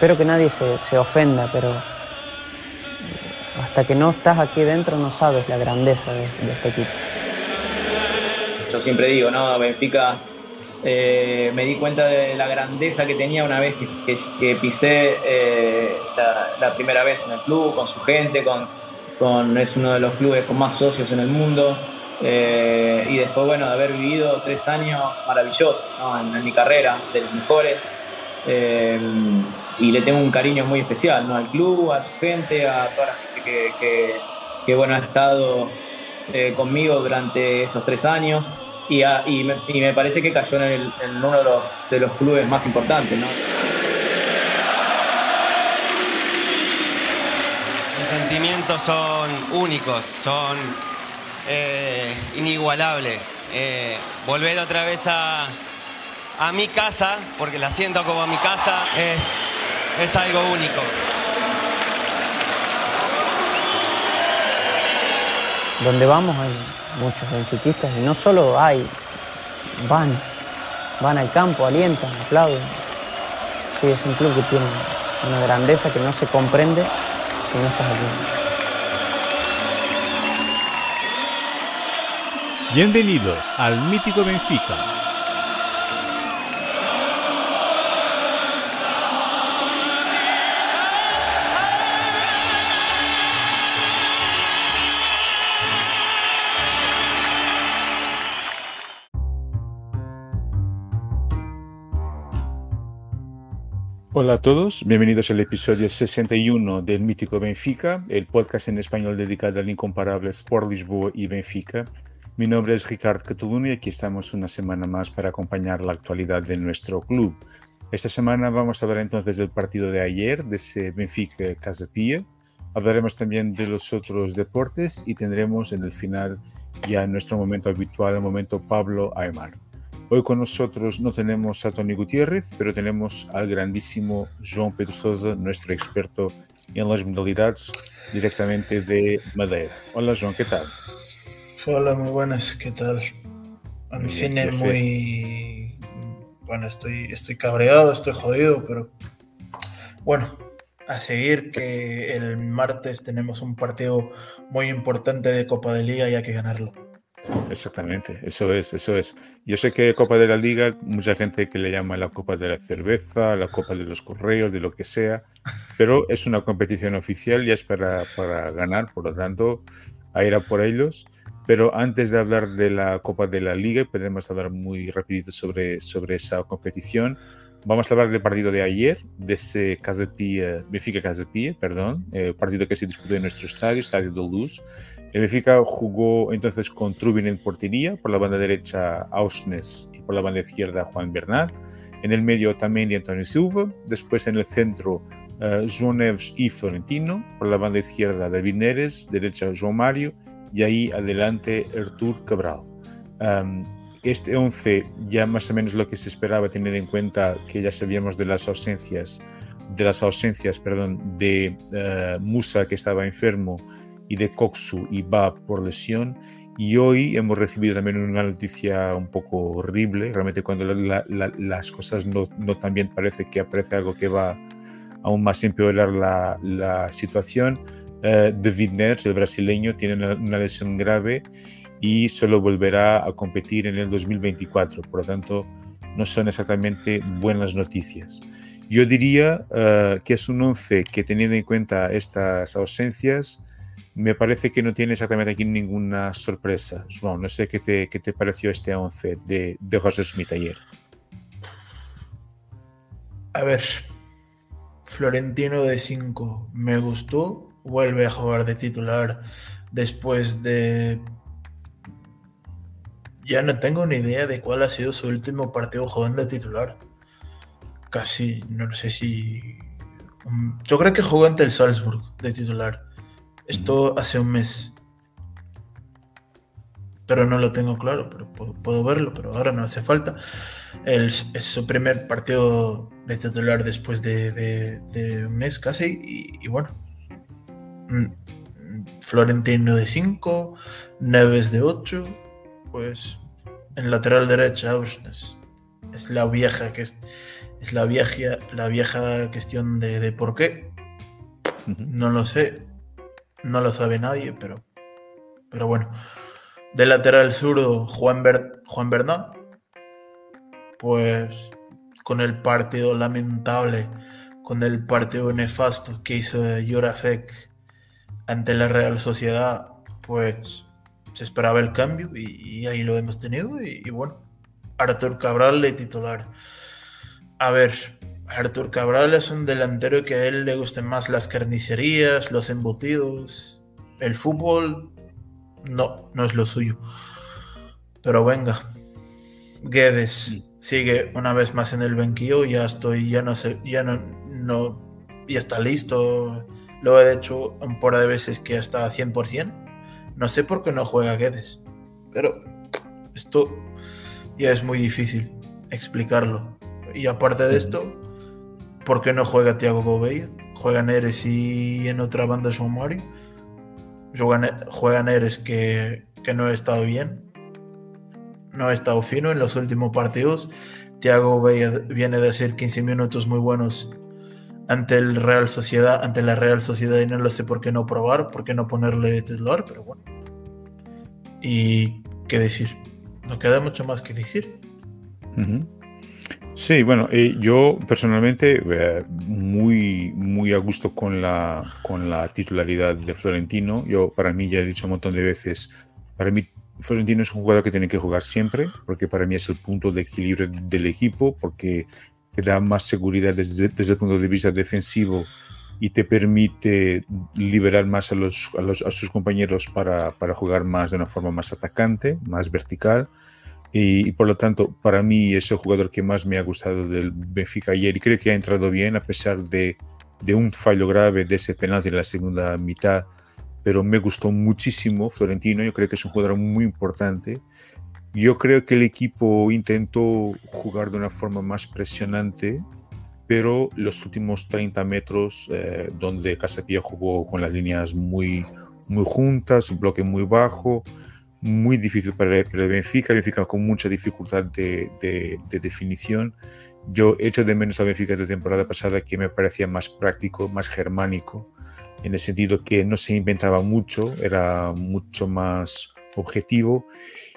espero que nadie se, ofenda, pero hasta que no estás aquí dentro no sabes la grandeza de, este equipo. Yo siempre digo, ¿no? Benfica eh, me di cuenta de la grandeza que tenía una vez que, pisé eh, la, primera vez en el club, con su gente, con, con, es uno de los clubes con más socios en el mundo. Eh, y después, bueno, de haber vivido tres años maravillosos en, mi carrera, de los mejores. Y le tengo un cariño muy especial ¿no? al club, a su gente, a toda la gente que, que bueno, ha estado conmigo durante esos tres años y, me, parece que cayó en, uno de los, de los clubes más importantes. ¿no? Mis sentimientos son únicos, son eh, inigualables. Eh, volver otra vez a, a mi casa, porque la siento como mi casa, es, es algo único. Donde vamos hay muchos benfiquistas y no solo hay, van, van al campo, alientan, aplauden. Sí, es un club que tiene una grandeza que no se comprende si no estás aquí. Bienvenidos al mítico Benfica Hola a todos, bienvenidos al episodio 61 del Mítico Benfica, el podcast en español dedicado al incomparable Sport Lisboa y Benfica. Mi nombre es Ricardo Catalunya y aquí estamos una semana más para acompañar la actualidad de nuestro club. Esta semana vamos a hablar entonces del partido de ayer, de ese Benfica Casapía. Hablaremos también de los otros deportes y tendremos en el final ya nuestro momento habitual, el momento Pablo Aymar. Hoy con nosotros no tenemos a Tony Gutiérrez, pero tenemos al grandísimo João Pedro Sousa, nuestro experto en las modalidades directamente de Madeira. Hola João, ¿qué tal? Hola, muy buenas, ¿qué tal? En fin, es muy... Bueno, estoy, estoy cabreado, estoy jodido, pero bueno, a seguir que el martes tenemos un partido muy importante de Copa de Liga y hay que ganarlo. Exactamente, eso es, eso es. Yo sé que Copa de la Liga, mucha gente que le llama la Copa de la Cerveza, la Copa de los Correos, de lo que sea, pero es una competición oficial, ya es para, para ganar, por lo tanto, a ir a por ellos. Pero antes de hablar de la Copa de la Liga, podemos hablar muy rapidito sobre, sobre esa competición. Vamos a hablar del partido de ayer, de ese Casapía, Benfica perdón, el partido que se disputó en nuestro estadio, Estadio de Luz. El Benfica jugó entonces con Trubin en portería, por la banda derecha Ausnes y por la banda izquierda Juan Bernat. En el medio también Antonio Silva. Después en el centro uh, João Neves y Florentino. Por la banda izquierda David Neres, derecha João Mario y ahí adelante Artur Cabral. Um, este 11 ya más o menos lo que se esperaba teniendo en cuenta que ya sabíamos de las ausencias de las ausencias perdón, de uh, Musa que estaba enfermo y de Coxu y va por lesión. Y hoy hemos recibido también una noticia un poco horrible, realmente cuando las cosas no, no tan bien parece que aparece algo que va aún más empeorar la, la situación. Uh, David el brasileño, tiene una, lesión grave y solo volverá a competir en el 2024. Por lo tanto, no son exactamente buenas noticias. Yo diría uh, que es un 11 que teniendo en cuenta estas ausencias, me parece que no tiene exactamente aquí ninguna sorpresa. no sé qué te, qué te pareció este 11 de, de Roger Smith ayer. A ver, Florentino de 5 me gustó. Vuelve a jugar de titular después de... Ya no tengo ni idea de cuál ha sido su último partido jugando de titular. Casi, no sé si... Yo creo que jugó ante el Salzburg de titular esto hace un mes. Pero no lo tengo claro, pero puedo, verlo, pero ahora no hace falta. es su primer partido de titular después de, un mes casi. Y, bueno, mm, Florentino de 5, Neves de 8, pues en lateral derecha es, es la vieja que es Es la vieja, la vieja cuestión de, por qué. No lo sé. No lo sabe nadie, pero, pero bueno. De lateral zurdo, Juan, Juan Bernat. Pues con el partido lamentable, con el partido nefasto que hizo Jurafek ante la Real Sociedad, pues se esperaba el cambio y, ahí lo hemos tenido. Y, bueno, Artur Cabral de titular. A ver, Artur Cabral es un delantero que a él le gusten más las carnicerías, los embutidos. El fútbol no, no es lo suyo. Pero venga, Guedes sigue una vez más en el banquillo, ya estoy, ya no sé, ya no, no, ya está listo. Lo he hecho un par de veces que está a 100%. No sé por qué no juega Guedes, pero esto ya es muy difícil explicarlo. Y aparte de esto, ¿por qué no juega Thiago Gouveia? Juega Neres y en otra banda es Mario. Juega, juega Neres que, que no ha estado bien. No ha estado fino en los últimos partidos. Thiago viene de hacer 15 minutos muy buenos ante el Real Sociedad, ante la Real Sociedad y no lo sé por qué no probar, por qué no ponerle de titular, pero bueno. Y qué decir, no queda mucho más que decir. Sí, bueno, eh, yo personalmente eh, muy, muy a gusto con la, con la titularidad de Florentino. Yo, para mí, ya he dicho un montón de veces, para mí Florentino es un jugador que tiene que jugar siempre, porque para mí es el punto de equilibrio del equipo, porque te da más seguridad desde, desde el punto de vista defensivo y te permite liberar más a, los, a, los, a sus compañeros para, para, jugar más de una forma más atacante, más vertical. Y, por lo tanto, para mí es el jugador que más me ha gustado del Benfica ayer y creo que ha entrado bien a pesar de, de un fallo grave de ese penalti en la segunda mitad. Pero me gustó muchísimo Florentino, yo creo que es un jugador muy importante yo creo que el equipo intentó jugar de una forma más presionante, pero los últimos 30 metros, eh, donde Casapilla jugó con las líneas muy, muy juntas, un bloque muy bajo, muy difícil para el, Benfica, Benfica con mucha dificultad de, de, definición. Yo echo de menos a Benfica de temporada pasada que me parecía más práctico, más germánico, en el sentido que no se inventaba mucho, era mucho más objetivo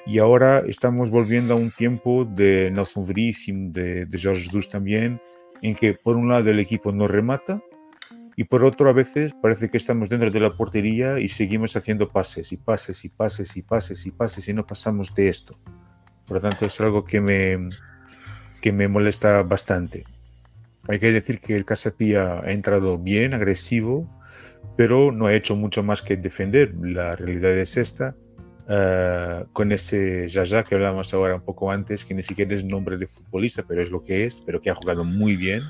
y ahora estamos volviendo a un tiempo de Nelson Verísimo, de, de Jorge Jesus también, en que por un lado el equipo no remata y por otro a veces parece que estamos dentro de la portería y seguimos haciendo pases y pases y pases y pases y pases y no pasamos de esto. Por lo tanto es algo que me, que me molesta bastante. Hay que decir que el Casapía ha entrado bien, agresivo, pero no ha hecho mucho más que defender. La realidad es esta eh, con ese Jaja que hablábamos ahora un poco antes, que ni siquiera es nombre de futbolista, pero es lo que es, pero que ha jugado muy bien,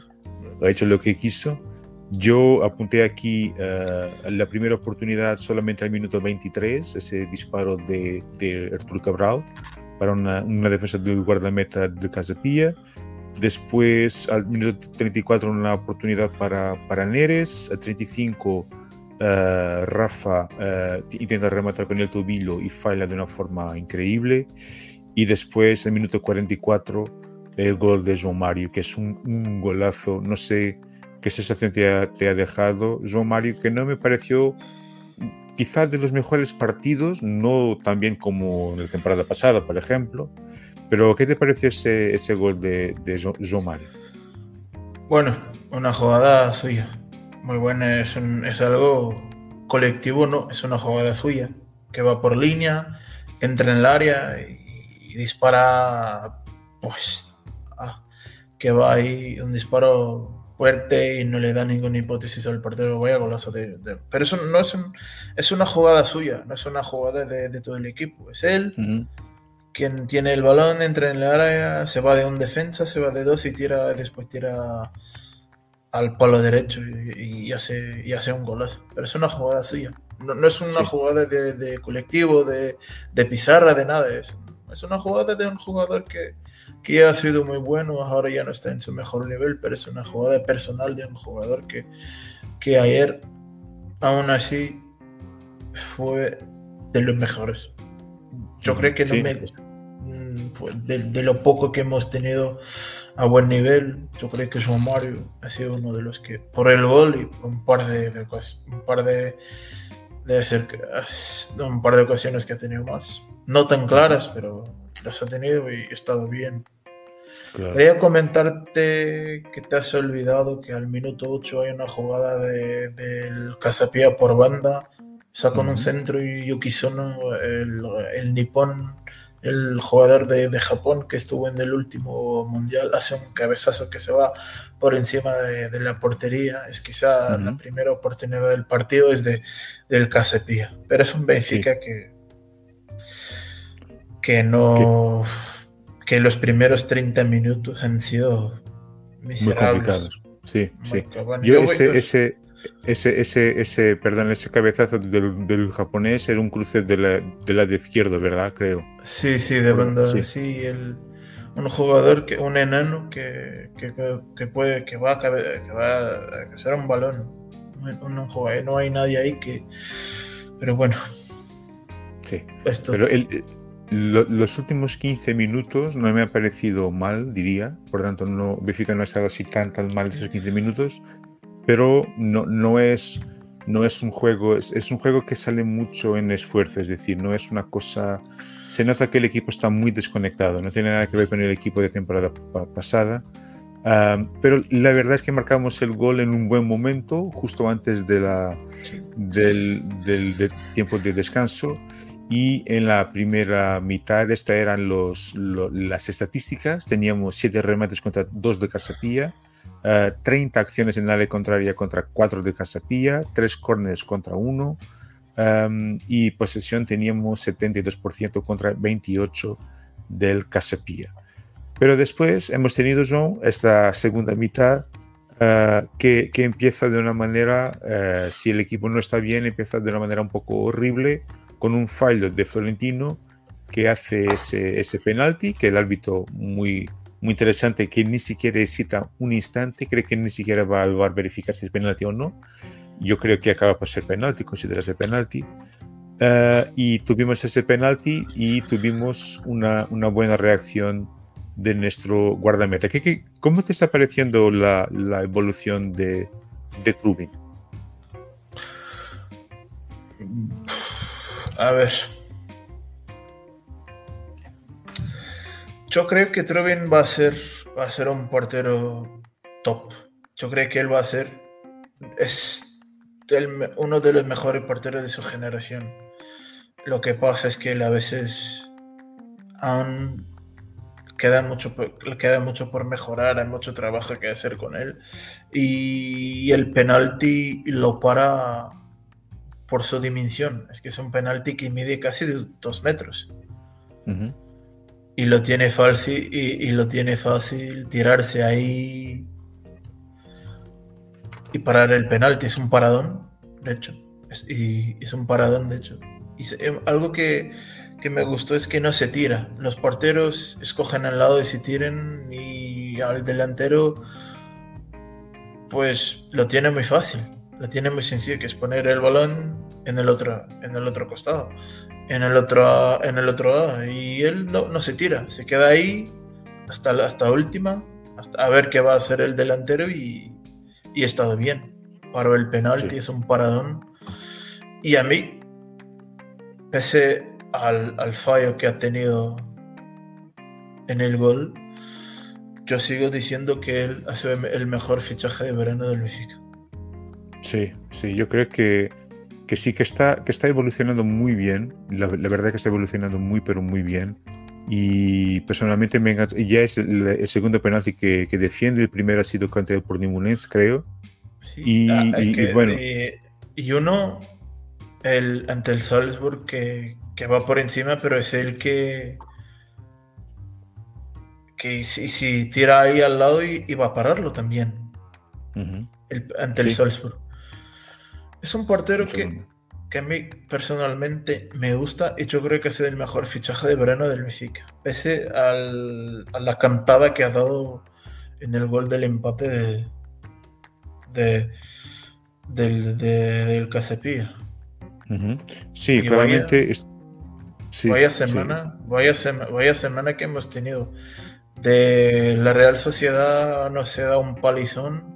ha hecho lo que quiso. Yo apunté aquí uh, la primera oportunidad solamente al minuto 23, ese disparo de, de Artur Cabral para una, defensa del guardameta de Casapilla. Después, al minuto 34, una oportunidad para, para Neres. Al 35, Uh, Rafa uh, intenta rematar con el tobillo y falla de una forma increíble. Y después, el minuto 44, el gol de João Mario, que es un, un golazo. No sé qué sensación te ha, te ha, dejado. João Mario, que no me pareció quizás de los mejores partidos, no tan bien como en la temporada pasada, por ejemplo. Pero, ¿qué te pareció ese, ese gol de, de João Mario? Bueno, una jugada suya muy buena, es, es algo colectivo, ¿no? Es una jugada suya, que va por línea, entra en el área y, dispara, pues, ah, que va ahí un disparo fuerte y no le da ninguna hipótesis al portero, vaya golazo de, de... Pero eso no es, un, es una jugada suya, no es una jugada de, de todo el equipo, es él. Quien tiene el balón, entra en el área, se va de un defensa, se va de dos y tira, después tira al palo derecho y, y, hace, y hace un golazo. Pero es una jugada suya. No, no es una sí. jugada de, de colectivo, de, de, pizarra, de nada. Es, es una jugada de un jugador que, que ha sido muy bueno, ahora ya no está en su mejor nivel, pero es una jugada personal de un jugador que, que ayer, aún así, fue de los mejores. Yo creo que no sí. me. de, lo poco que hemos tenido a buen nivel, yo creo que João Mario ha sido uno de los que, por el gol y un par de, un par de, de ser, un par de ocasiones que ha tenido más, no tan claras, pero las ha tenido y ha estado bien. Quería comentarte que te has olvidado que al minuto 8 hay una jugada del de, Casapía por banda, saca con un centro y Yukisono, el, el nipón, el jugador de, de, Japón que estuvo en el último mundial, hace un cabezazo que se va por encima de, la portería. Es quizá la primera oportunidad del partido es de, del Casapía, pero es un Benfica que, que no que los primeros 30 minutos han sido miserables. Sí, sí. Yo, ese, ese, ese, ese, ese, perdón, ese cabezazo del, japonés era un cruce de la, de la de izquierdo, ¿verdad? Creo. Sí, sí, de banda. Sí, el, un jugador, que, un enano que, que, que puede, que va, a, que va a ser un balón. Un, jugador, no hay nadie ahí que. Pero bueno. Sí. Esto. Pero el, los últimos 15 minutos no me ha parecido mal, diría. Por tanto, no, Benfica no ha estado así tan, tan mal esos 15 minutos. Pero no, no, es, no es un juego, es, un juego que sale mucho en esfuerzo. Es decir, no es una cosa. Se nota que el equipo está muy desconectado. No tiene nada que ver con el equipo de temporada pasada. pero la verdad es que marcamos el gol en un buen momento, justo antes de la, del, del tiempo de descanso y en la primera mitad, estas eran los, las estadísticas. Teníamos 7 remates contra 2 de Casapilla, 30 eh, acciones en la área contraria contra 4 de Casapilla, 3 corners contra 1 em, y posesión teníamos 72% contra 28 del Casapilla. Pero después hemos tenido esta segunda mitad eh, que, que, empieza de una manera, eh, si el equipo no está bien, empieza de una manera un poco horrible con un fallo de Florentino que hace ese, ese penalti, que el árbitro muy, muy interesante, que ni siquiera necesita un instante, cree que ni siquiera va a verificar si es penalti o no. Yo creo que acaba por ser penalti, considerarse penalti. Uh, y tuvimos ese penalti y tuvimos una, una buena reacción de nuestro guardameta. ¿Qué, qué, cómo te está pareciendo la, la evolución de, de Clubin? A ver. Yo creo que Trubin va a ser, va a ser un portero top. Yo creo que él va a ser es uno de los mejores porteros de su generación. Lo que pasa es que él a veces aún queda mucho, queda mucho por mejorar, hay mucho trabajo que hacer con él. Y el penalti lo para por su dimensión. Es que es un penalti que mide casi dos metros. Y lo tiene fácil y, lo tiene fácil tirarse ahí y parar el penalti. Es un paradón, de hecho. Es, y es un paradón, de hecho. Em, algo que, que, me gustó es que no se tira. Los porteros escogen al lado y se tiren y al delantero pues lo tiene muy fácil lo tiene muy sencillo, que es poner el balón en el otro, en el otro costado, en el otro, en el otro. Y él no, no se tira, se queda ahí hasta, hasta última, hasta a ver qué va a hacer el delantero y, y estado bien. Paró el penalti, es un paradón. Y a mí, pese al, al fallo que ha tenido en el gol, yo sigo diciendo que él ha sido el mejor fichaje de verano del Benfica. Sí, sí, yo creo que, que sí que está, que está evolucionando muy bien. La, verdad que está evolucionando muy, pero muy bien. Y personalmente me Ya es el, segundo penalti que, que, defiende. El primero ha sido contra el Portimonense, creo. y, ah, bueno. y uno el, ante el Salzburg que, que, va por encima, pero es el que. que si, si tira ahí al lado y, va a pararlo también. ante el Salzburg. Es un portero que, que, a mí personalmente me gusta y yo creo que ha sido el mejor fichaje de verano del Benfica. Pese al, a la cantada que ha dado en el gol del empate de, de del, de, del Casepilla. Sí, claramente. vaya semana, vaya, vaya semana que hemos tenido. De la Real Sociedad nos da un palizón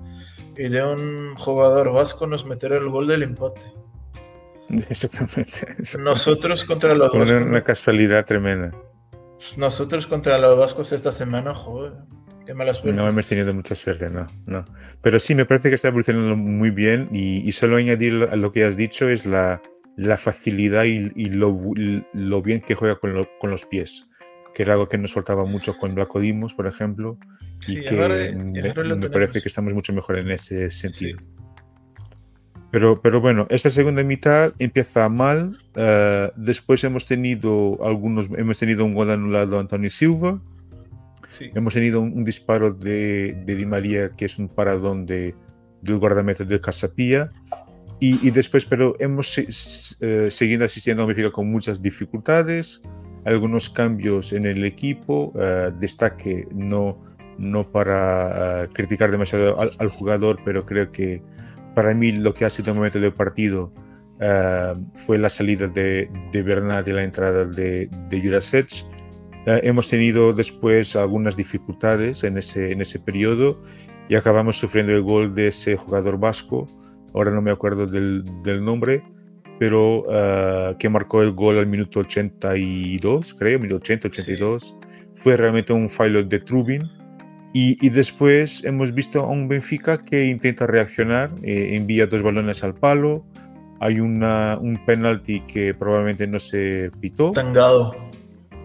y de un jugador vasco nos meter el gol del empate. Exactamente. Nosotros contra los vascos. Una casualidad tremenda. Nosotros contra los vascos esta semana, joder. Qué mala suerte. No hemos tenido mucha suerte, no, no. Pero sí, me parece que está evolucionando muy bien y, solo añadir a lo que has dicho es la, la facilidad y, lo, lo, bien que juega con, con, los pies, que era algo que nos soltaba mucho con Blanco Dimos, por ejemplo, y que me, parece que estamos mucho mejor en ese sentido. Pero, pero bueno, esta segunda mitad empieza mal. Uh, después hemos tenido algunos, hemos tenido un gol anulado a Antonio Silva. Sí. Hemos tenido un, un disparo de, de, Di María, que es un paradón de, del guardameta del Casapía. Y, y, después, pero hemos uh, seguido asistiendo a Benfica con muchas dificultades, algunos cambios en el equipo. Uh, destaque no, no para criticar demasiado al, al jugador, pero creo que para mí lo que ha sido el momento del partido uh, fue la salida de, de Bernat y la entrada de, de Jurasech. Uh, hemos tenido después algunas dificultades en ese, en ese periodo y acabamos sufriendo el gol de ese jugador vasco, ahora no me acuerdo del, del nombre, pero uh, que marcó el gol al minuto 82, creo, minuto 80, 82. Sí. Fue realmente un fallo de Trubin y, y, después hemos visto a un Benfica que intenta reaccionar, eh, envía dos balones al palo, hay una, un penalti que probablemente no se pitó. Tangado.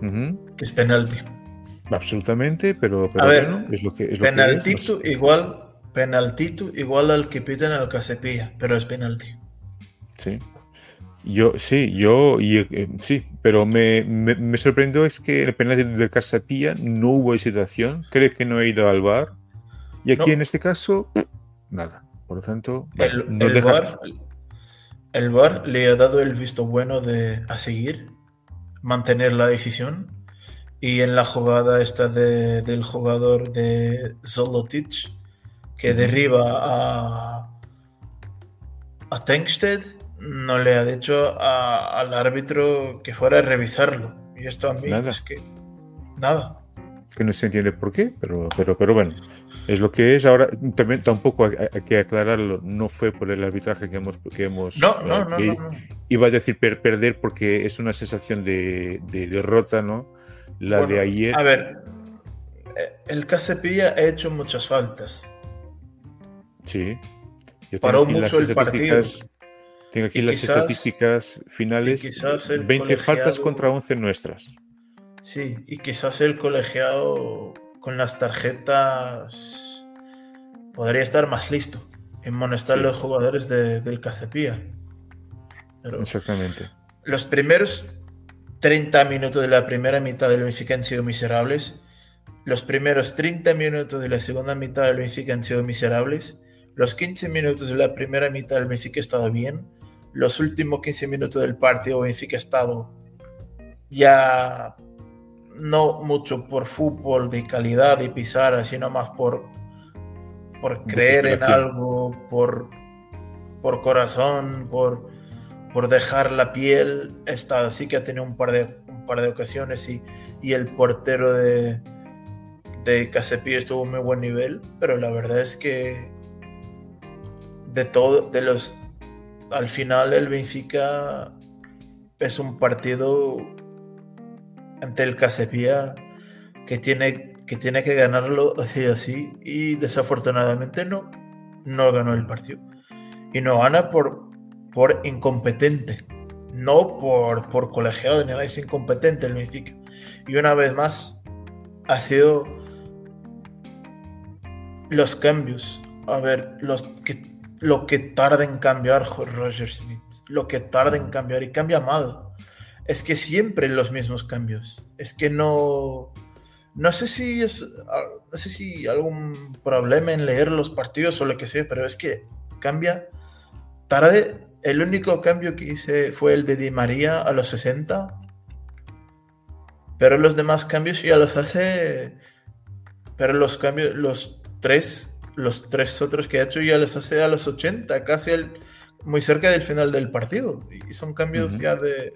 Uh -huh. Que es penalti. Absolutamente, pero, pero a ver, bueno, es lo que es. Penaltito lo que es. igual, penaltito igual al que piten al Casepilla, pero es penalti. Sí. Yo, sí, yo, y, eh, sí, pero me, me, me, sorprendió es que en el penalti de Casapilla no hubo situación, creo que no ha ido al bar, y aquí No. en este caso, nada. Por lo tanto, El, no el deja- VAR, el VAR le ha dado el visto bueno de a seguir, mantener la decisión. Y en la jugada esta de- del jugador de Zolotic, que derriba a, a Tengsted, no le ha dicho a- al árbitro que fuera a revisarlo. Y esto a mí Nada. es que nada. que no se entiende por qué, pero, pero, pero bueno, es lo que es. Ahora, también tampoco hay, hay que aclararlo, no fue por el arbitraje que hemos... Que hemos No, no, no, que no, no. Iba a decir per- perder porque es una sensación de, de derrota, ¿no? La Bueno, de ayer. A ver, eh, el Casepilla ha hecho muchas faltas. Sí. Yo Paró mucho el estadísticas- Tengo aquí Y las quizás- estadísticas finales. quizás el 20 faltas contra 11 nuestras. Sí, y quizás el colegiado con las tarjetas podría estar más listo en molestar Sí. a los jugadores de- del. Pero Exactamente. los primeros 30 minutos de la primera mitad del Benfica han sido miserables. Los primeros 30 minutos de la segunda mitad del Benfica han sido miserables. Los 15 minutos de la primera mitad del Benfica ha estado bien. Los últimos 15 minutos del partido Benfica ha estado ya no mucho por fútbol de calidad y pisar, sino más por, por creer en algo, por, por corazón, por, por dejar la piel. Esta sí que ha tenido un par de, un par de ocasiones y, y el portero de, de Casepí estuvo a muy buen nivel, pero la verdad es que de todo, de los al final el Benfica es un partido ante el Casepía que tiene que tiene que ganarlo así así y desafortunadamente no no ganó el partido. Y no gana por por incompetente no por por colegiado ni nada es incompetente el Benfica. Y una vez más ha sido los cambios. A ver los que lo que tarda en cambiar Roger Smith lo que tarda en cambiar y cambia mal es que siempre los mismos cambios. Es que no. No sé si es. No sé si algún problema en leer los partidos o lo que sea, pero es que cambia tarde. El único cambio que hice fue el de Di María a los 60. Pero los demás cambios ya los hace. Pero los cambios, los tres, los tres otros que ha hecho ya los hace a los 80, casi el, muy cerca del final del partido. Y son cambios ya de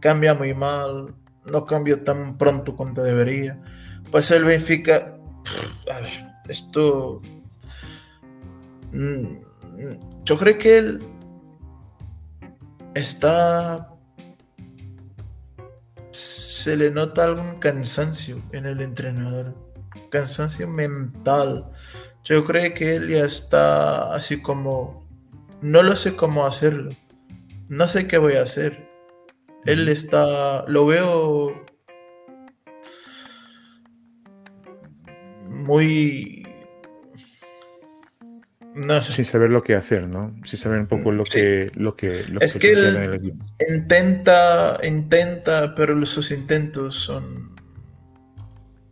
cambia muy mal, no cambia tan pronto cuanto debería. Pues el Benfica, a ver, esto... Mm, yo creo que él está... Se le nota algún cansancio en el entrenador, cansancio mental. Yo creo que él ya está así como, no lo sé cómo hacerlo, no sé qué voy a hacer. Él está, lo veo muy no Sin saber lo que hacer, ¿no? Sin saber un poco lo que lo que Es que, él intenta, intenta, pero sus intentos son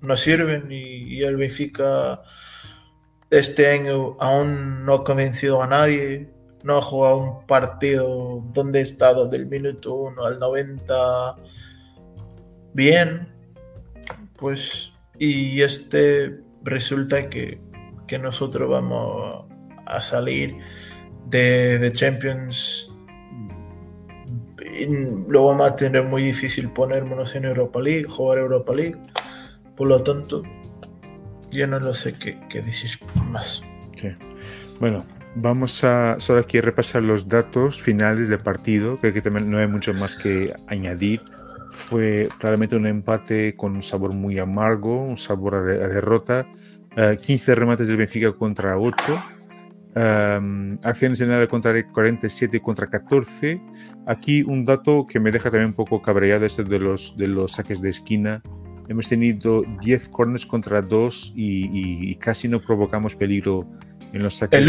no sirven y, y, el Benfica este año aún no ha convencido a nadie, no ha jugado un partido donde ha estado del minuto 1 al 90 bien, pues y este resulta que, que nosotros vamos a salir de, de Champions lo vamos a tener muy difícil ponernos en Europa League, jugar Europa League. Por lo tanto, yo no lo sé qué, qué decir más. Sí. Bueno, vamos a solo aquí repasar los datos finales del partido. Creo que también no hay mucho más que añadir. Fue claramente un empate con un sabor muy amargo, un sabor a, derrota. 15 eh, remates del Benfica contra 8 acciones en área contra 47 contra 14. Aquí un dato que me deja también un poco cabreado es de los, de los saques de esquina. Hemos tenido 10 corners contra 2 y, casi no provocamos peligro en los saques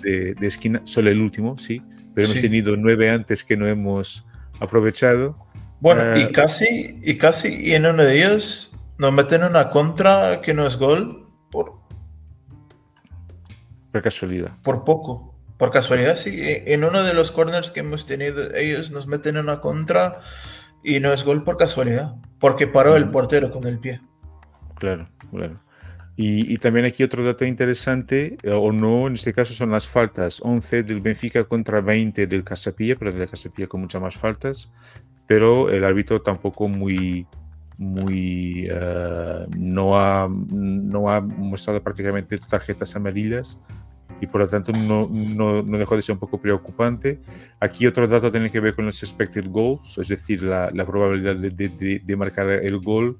De, de, esquina. Solo el último, sí. Pero hemos tenido 9 antes que no hemos aprovechado. Bueno, y ah, casi, y casi, y en uno de ellos nos meten una contra que no es gol por por casualidad. Por poco. Por casualidad, sí. En uno de los corners que hemos tenido, ellos nos meten una contra y no es gol por casualidad, porque paró el portero con el pie. Claro, claro. Y, también aquí otro dato interesante, eh, o no, en este caso son las faltas. 11 del Benfica contra 20 del Casapilla, pero del Casapilla con muchas más faltas. Pero el árbitro tampoco muy, muy eh, no, ha, no ha mostrado prácticamente tarjetas amarillas y por lo tanto no, no, no, dejó de ser un poco preocupante. Aquí otro dato tiene que ver con los expected goals, es decir, la, la probabilidad de, de, de, marcar el gol.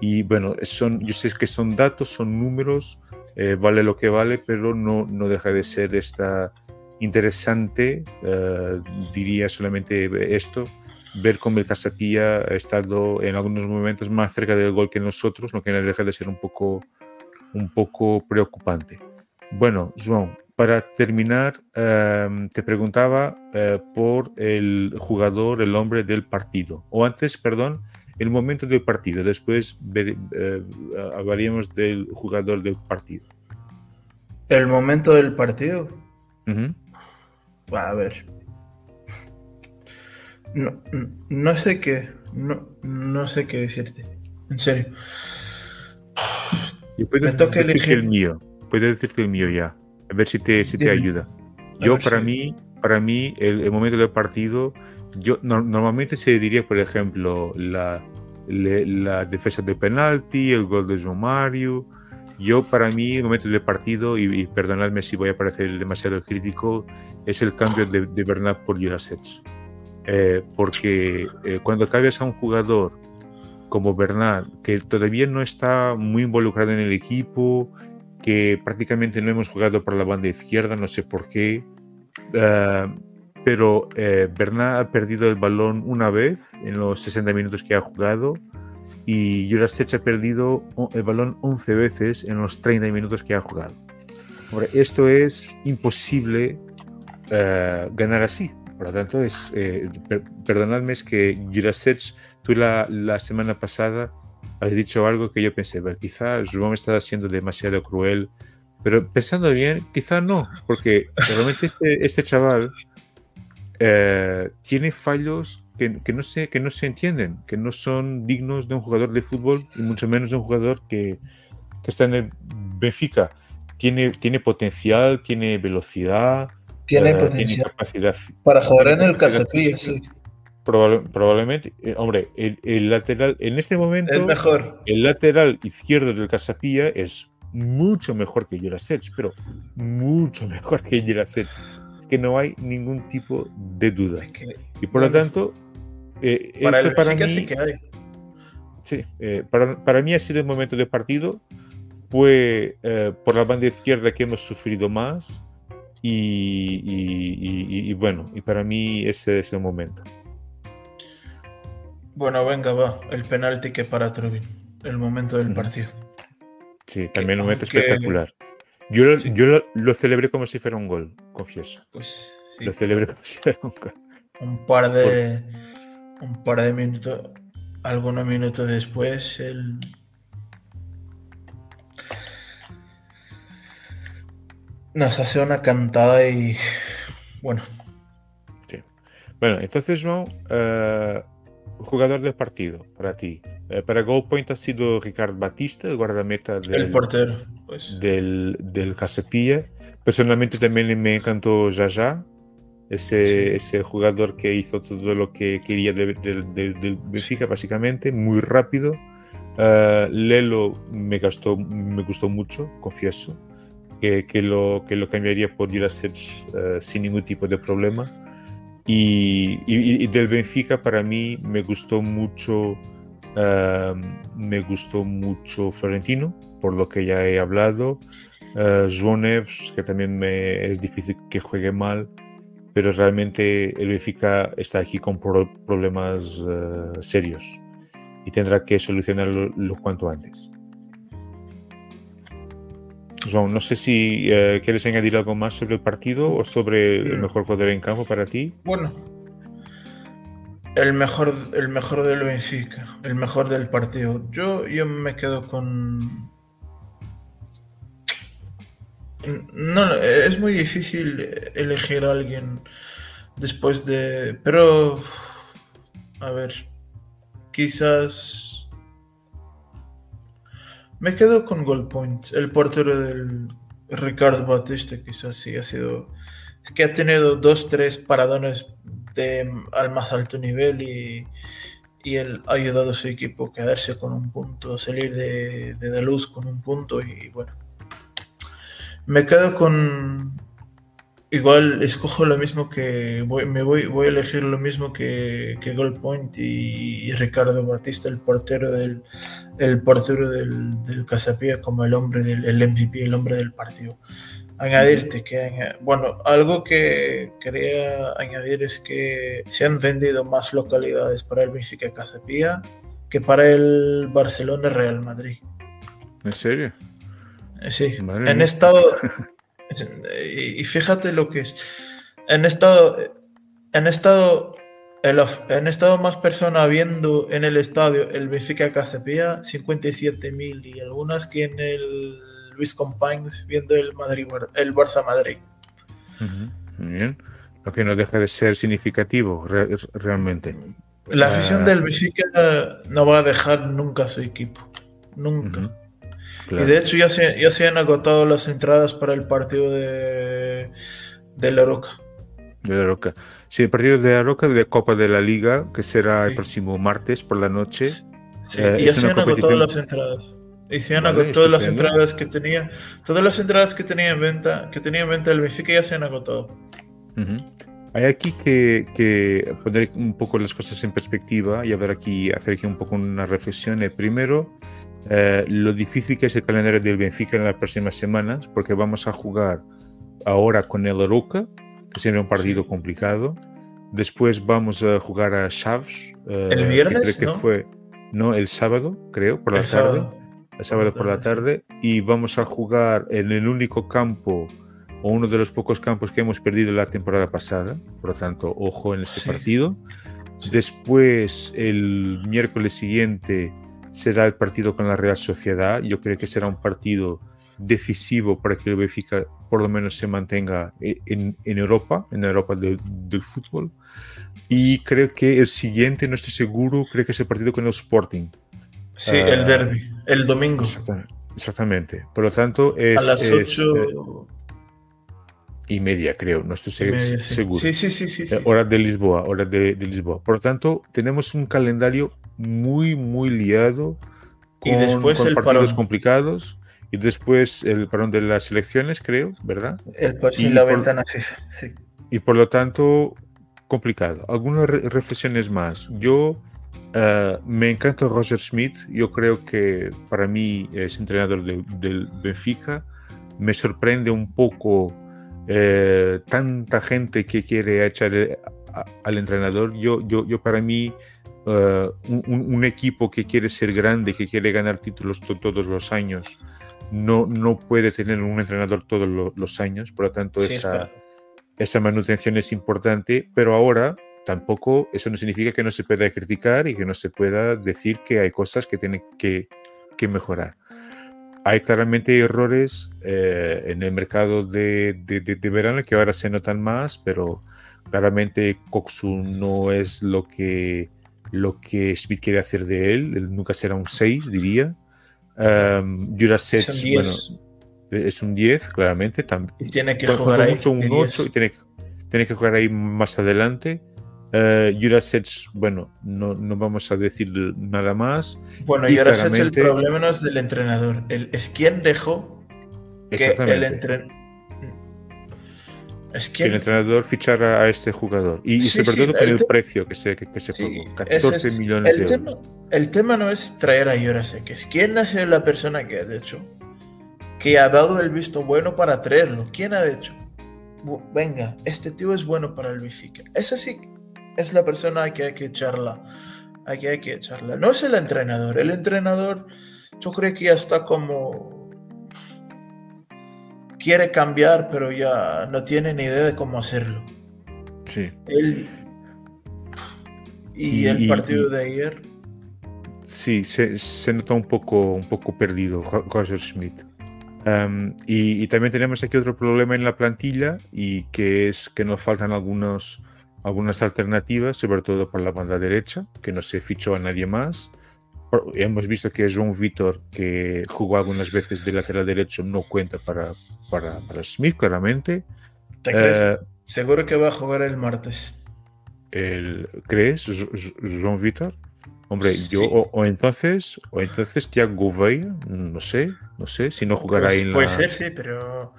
Y bueno, son, yo sé que son datos, son números, eh, vale lo que vale, pero no, no deja de ser esta interesante, eh, diría solamente esto, ver cómo el Casapilla ha estado en algunos momentos más cerca del gol que nosotros, lo que deja de ser un poco, un poco preocupante. Bueno, João, para terminar, em, te preguntaba eh, por el jugador, el hombre del partido, o antes, perdón, el momento del partido, después eh, hablaríamos del jugador del partido. ¿El momento del partido? A ver, no, no sé qué. No, no sé qué decirte. En serio. Y puedes decir que el mío. Puedes decir que el mío ya. A ver si te, si te ayuda. Yo, para mí, para mí, el, momento del partido, yo normalmente se diría, por ejemplo, la, la defensa de penalti, el gol de João Mario. Yo, para mí, el momento del partido, y, perdonadme si voy a parecer demasiado crítico, es el cambio de, de Bernat por Jurasets. Eh, porque eh, cuando cambias a un jugador como Bernard, que todavía no está muy involucrado en el equipo, que prácticamente no hemos jugado por la banda izquierda, no sé por qué, eh, pero Bernard ha perdido el balón una vez en los 60 minutos que ha jugado y Jurasech ha perdido el balón 11 veces en los 30 minutos que ha jugado. esto es imposible ganar así. Por lo tanto, es, eh, perdonadme, es que Jurasech, tú la, la, semana pasada has dicho algo que yo pensé, quizá me está siendo demasiado cruel, pero pensando bien, quizá no, porque realmente este, este chaval eh, tiene fallos que, que, no se, que no se entienden, que no son dignos de un jugador de fútbol y mucho menos de un jugador que, que está en el Benfica. Tiene, tiene potencial, tiene velocidad, tiene, capacidad. Para jugar en el Casapilla, sí. Probablemente, eh, hombre, el, lateral, en este momento, es mejor. el lateral izquierdo del Casapilla es mucho mejor que Jurasech, pero mucho mejor que Jurasech. Es que no hay ningún tipo de duda. y por lo tanto, eh, para esto para mí. Sí, que hay. sí eh, para, para, mí ha sido el momento de partido. Fue eh, por la banda izquierda que hemos sufrido más. Y, y, y, bueno, y para mí ese es el momento. Bueno, venga, va. El penalti que para Trubin. El momento del partido. Sí, también un momento espectacular. Yo, lo, yo lo, celebré como si fuera un gol, confieso. Pues sí. Lo celebré como si fuera un gol. Un par de, un par de minutos, algunos minutos después, él nos hace una cantada y bueno. Sí. Bueno, entonces, no, uh, jugador del partido para ti. Eh, para Goal Point ha sido Ricardo Batista, el guardameta del, el portero, pues. del, del Casapilla. Personalmente también me encantó Jaja, ese, ese jugador que hizo todo lo que quería del de, Benfica, básicamente, muy rápido. Uh, Lelo me, gastó, me gustó mucho, confieso, que, que, lo, que lo cambiaría por Jurasic uh, sin ningún tipo de problema. Y, del Benfica, para mí, me gustó mucho. Me gustó mucho Florentino, por lo que ya he hablado. Uh, João que también me es difícil que juegue mal pero realmente el Benfica está aquí con problemas uh, serios y tendrá que solucionarlo lo cuanto antes. João, no sé si uh, quieres añadir algo más sobre el partido o sobre el mm. mejor jugador en campo para ti. Bueno, el mejor, el mejor del Benfica, el mejor del partido. Yo, yo me quedo con, no, es muy difícil elegir a alguien después de... Pero... A ver. Quizás... Me quedo con Gold Point. El portero del Ricardo Batista quizás sí ha sido... Es que ha tenido dos, tres paradones de, al más alto nivel y, y él ha ayudado a su equipo a quedarse con un punto, salir de, de, luz con un punto y bueno me quedo con. Igual escojo lo mismo que. Voy, me voy, voy a elegir lo mismo que, que Gold Point y, Ricardo Batista, el portero del, el portero del, del Casapía, como el hombre del el MVP, el hombre del partido. Añadirte que, bueno, algo que quería añadir es que se han vendido más localidades para el Benfica Casapía que para el Barcelona Real Madrid. ¿En serio? Sí, en estado. y fíjate lo que es. En estado. En estado. en estado más personas viendo en el estadio el Benfica Casapía, 57.000 y algunas que en el Luis Companys viendo el Madrid el Barça Madrid. Muy bien. Lo que no deja de ser significativo realmente. La afición ah. del Benfica no va a dejar nunca a su equipo. Nunca. Y de hecho ya se, ya se han agotado las entradas para el partido de, de La Roca. De La Roca. Sí, el partido de La Roca de Copa de la Liga, que será el próximo martes por la noche. Sí, eh, ya se han agotado las entradas. Y se han agotado las entradas que tenía. Todas las entradas que tenía en venta, que tenía en venta el Benfica ya se han agotado. Hay aquí que, que, poner un poco las cosas en perspectiva y a ver aquí, hacer aquí un poco una reflexión. El primero, eh, lo difícil que es el calendario del Benfica en las próximas semanas, porque vamos a jugar ahora con el Aroca, que será un partido complicado. Después vamos a jugar a Chaves. Eh, ¿El viernes? Que, fue, no, el sábado, creo, por la tarde. El sábado por la tarde. Y vamos a jugar en el único campo o uno de los pocos campos que hemos perdido la temporada pasada. Por lo tanto, ojo en ese partido. Después, el miércoles siguiente, será el partido con la Real Sociedad. Yo creo que será un partido decisivo para que el Benfica por lo menos se mantenga e-, en, en Europa, en Europa del, del, fútbol. Y creo que el siguiente, no estoy seguro, creo que es el partido con el Sporting. Sí, uh, el derby, el domingo. Exactamente, exactamente. Por lo tanto, es, a las 8. Y media, creo, no estoy seguro. Sí, sí, sí, sí, eh, hora de Lisboa, hora de, Lisboa. Por lo tanto, tenemos un calendario muy, muy liado con, y después el partidos complicados y después el parón de las elecciones, creo, ¿verdad? El y la ventana FIFA, sí. Y por lo tanto, complicado. Algunas reflexiones más. Yo eh, me encanta Roger Smith. Yo creo que para mí es entrenador del Benfica. Me sorprende un poco eh, tanta gente que quiere echar al entrenador. Yo, yo, yo para mí, eh, un, equipo que quiere ser grande, que quiere ganar títulos todos los años, no, no puede tener un entrenador todos los años. Por lo tanto, esa, esa manutención es importante. Pero ahora tampoco eso no significa que no se pueda criticar y que no se pueda decir que hay cosas que tienen que, que mejorar hay claramente errores eh, en el mercado de, de, verano que ahora se notan más, pero claramente Coxu no es lo que, lo que Smith quiere hacer de él. él nunca será un 6, diría. Um, Jurasek, bueno, es un 10, claramente. También. Y tiene que jugar ahí. Mucho un 8 y tiene, tiene que jugar ahí más adelante. Uh, bueno, no, no, vamos a decir nada más. Bueno, Jurasets el problema no es del entrenador, el, es quien dejó que el, es quien... que el entrenador fichara a este jugador. Y, sobre todo con el, precio que se, que, se pagó, 14 millones de euros. el tema no es traer a Jurasek, es quién ha sido la persona que ha hecho, que ha dado el visto bueno para traerlo. ¿Quién ha hecho? Venga, este tío es bueno para el Benfica. Es así es la persona que hay que echarla. Hay que, hay que echarla. No es el entrenador. El entrenador, yo creo que ya está como. Quiere cambiar, pero ya no tiene ni idea de cómo hacerlo. Sí. y, el partido de ayer. Sí, se, nota un poco, un poco perdido Roger Schmidt. Um, y, y, también tenemos aquí otro problema en la plantilla y que es que nos faltan algunos algunas alternativas, sobre todo por la banda derecha, que no se fichó a nadie más. Hemos visto que João Vitor, que jugó algunas veces de lateral derecho, no cuenta para, para, para Smith, claramente. ¿Te crees? Eh, Seguro que va a jugar el martes. El, ¿Crees, João Vitor? Hombre, yo, o, entonces, o entonces Thiago Veia, no sé, no sé, si no jugará pues en puede la... Ser, sí, pero,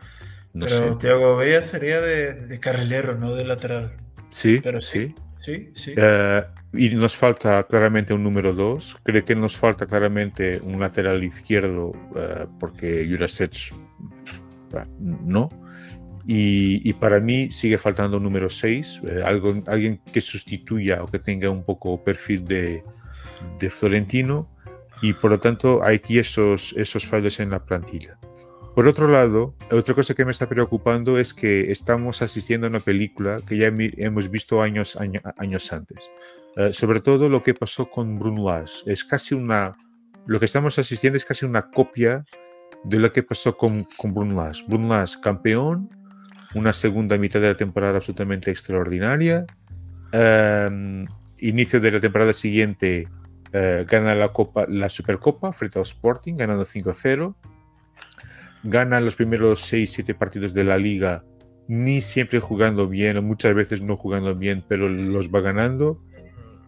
no pero Thiago Veia sería de, de carrilero, no de lateral. Sí, Pero sí. Sí, sí. Uh, y nos falta claramente un número 2. Creo que nos falta claramente un lateral izquierdo uh, porque Jurasech no. Y, y, para mí sigue faltando un número 6, uh, algo, alguien que sustituya o que tenga un poco perfil de, de Florentino. Y por lo tanto hay aquí esos, esos fallos en la plantilla. Por otro lado, otra cosa que me está preocupando es que estamos asistiendo a una película que ya hemos visto años, años antes. Eh, sobre todo lo que pasó con Bruno Lage. Es casi una... Lo que estamos asistiendo es casi una copia de lo que pasó con, con Bruno Lage. Bruno Lage, campeón, una segunda mitad de la temporada absolutamente extraordinaria. Em, inicio de la temporada siguiente eh, gana la, Copa, la Supercopa frente al Sporting, ganando 5-0 gana los primeros 6-7 partidos de la liga, ni siempre jugando bien, muchas veces no jugando bien, pero los va ganando.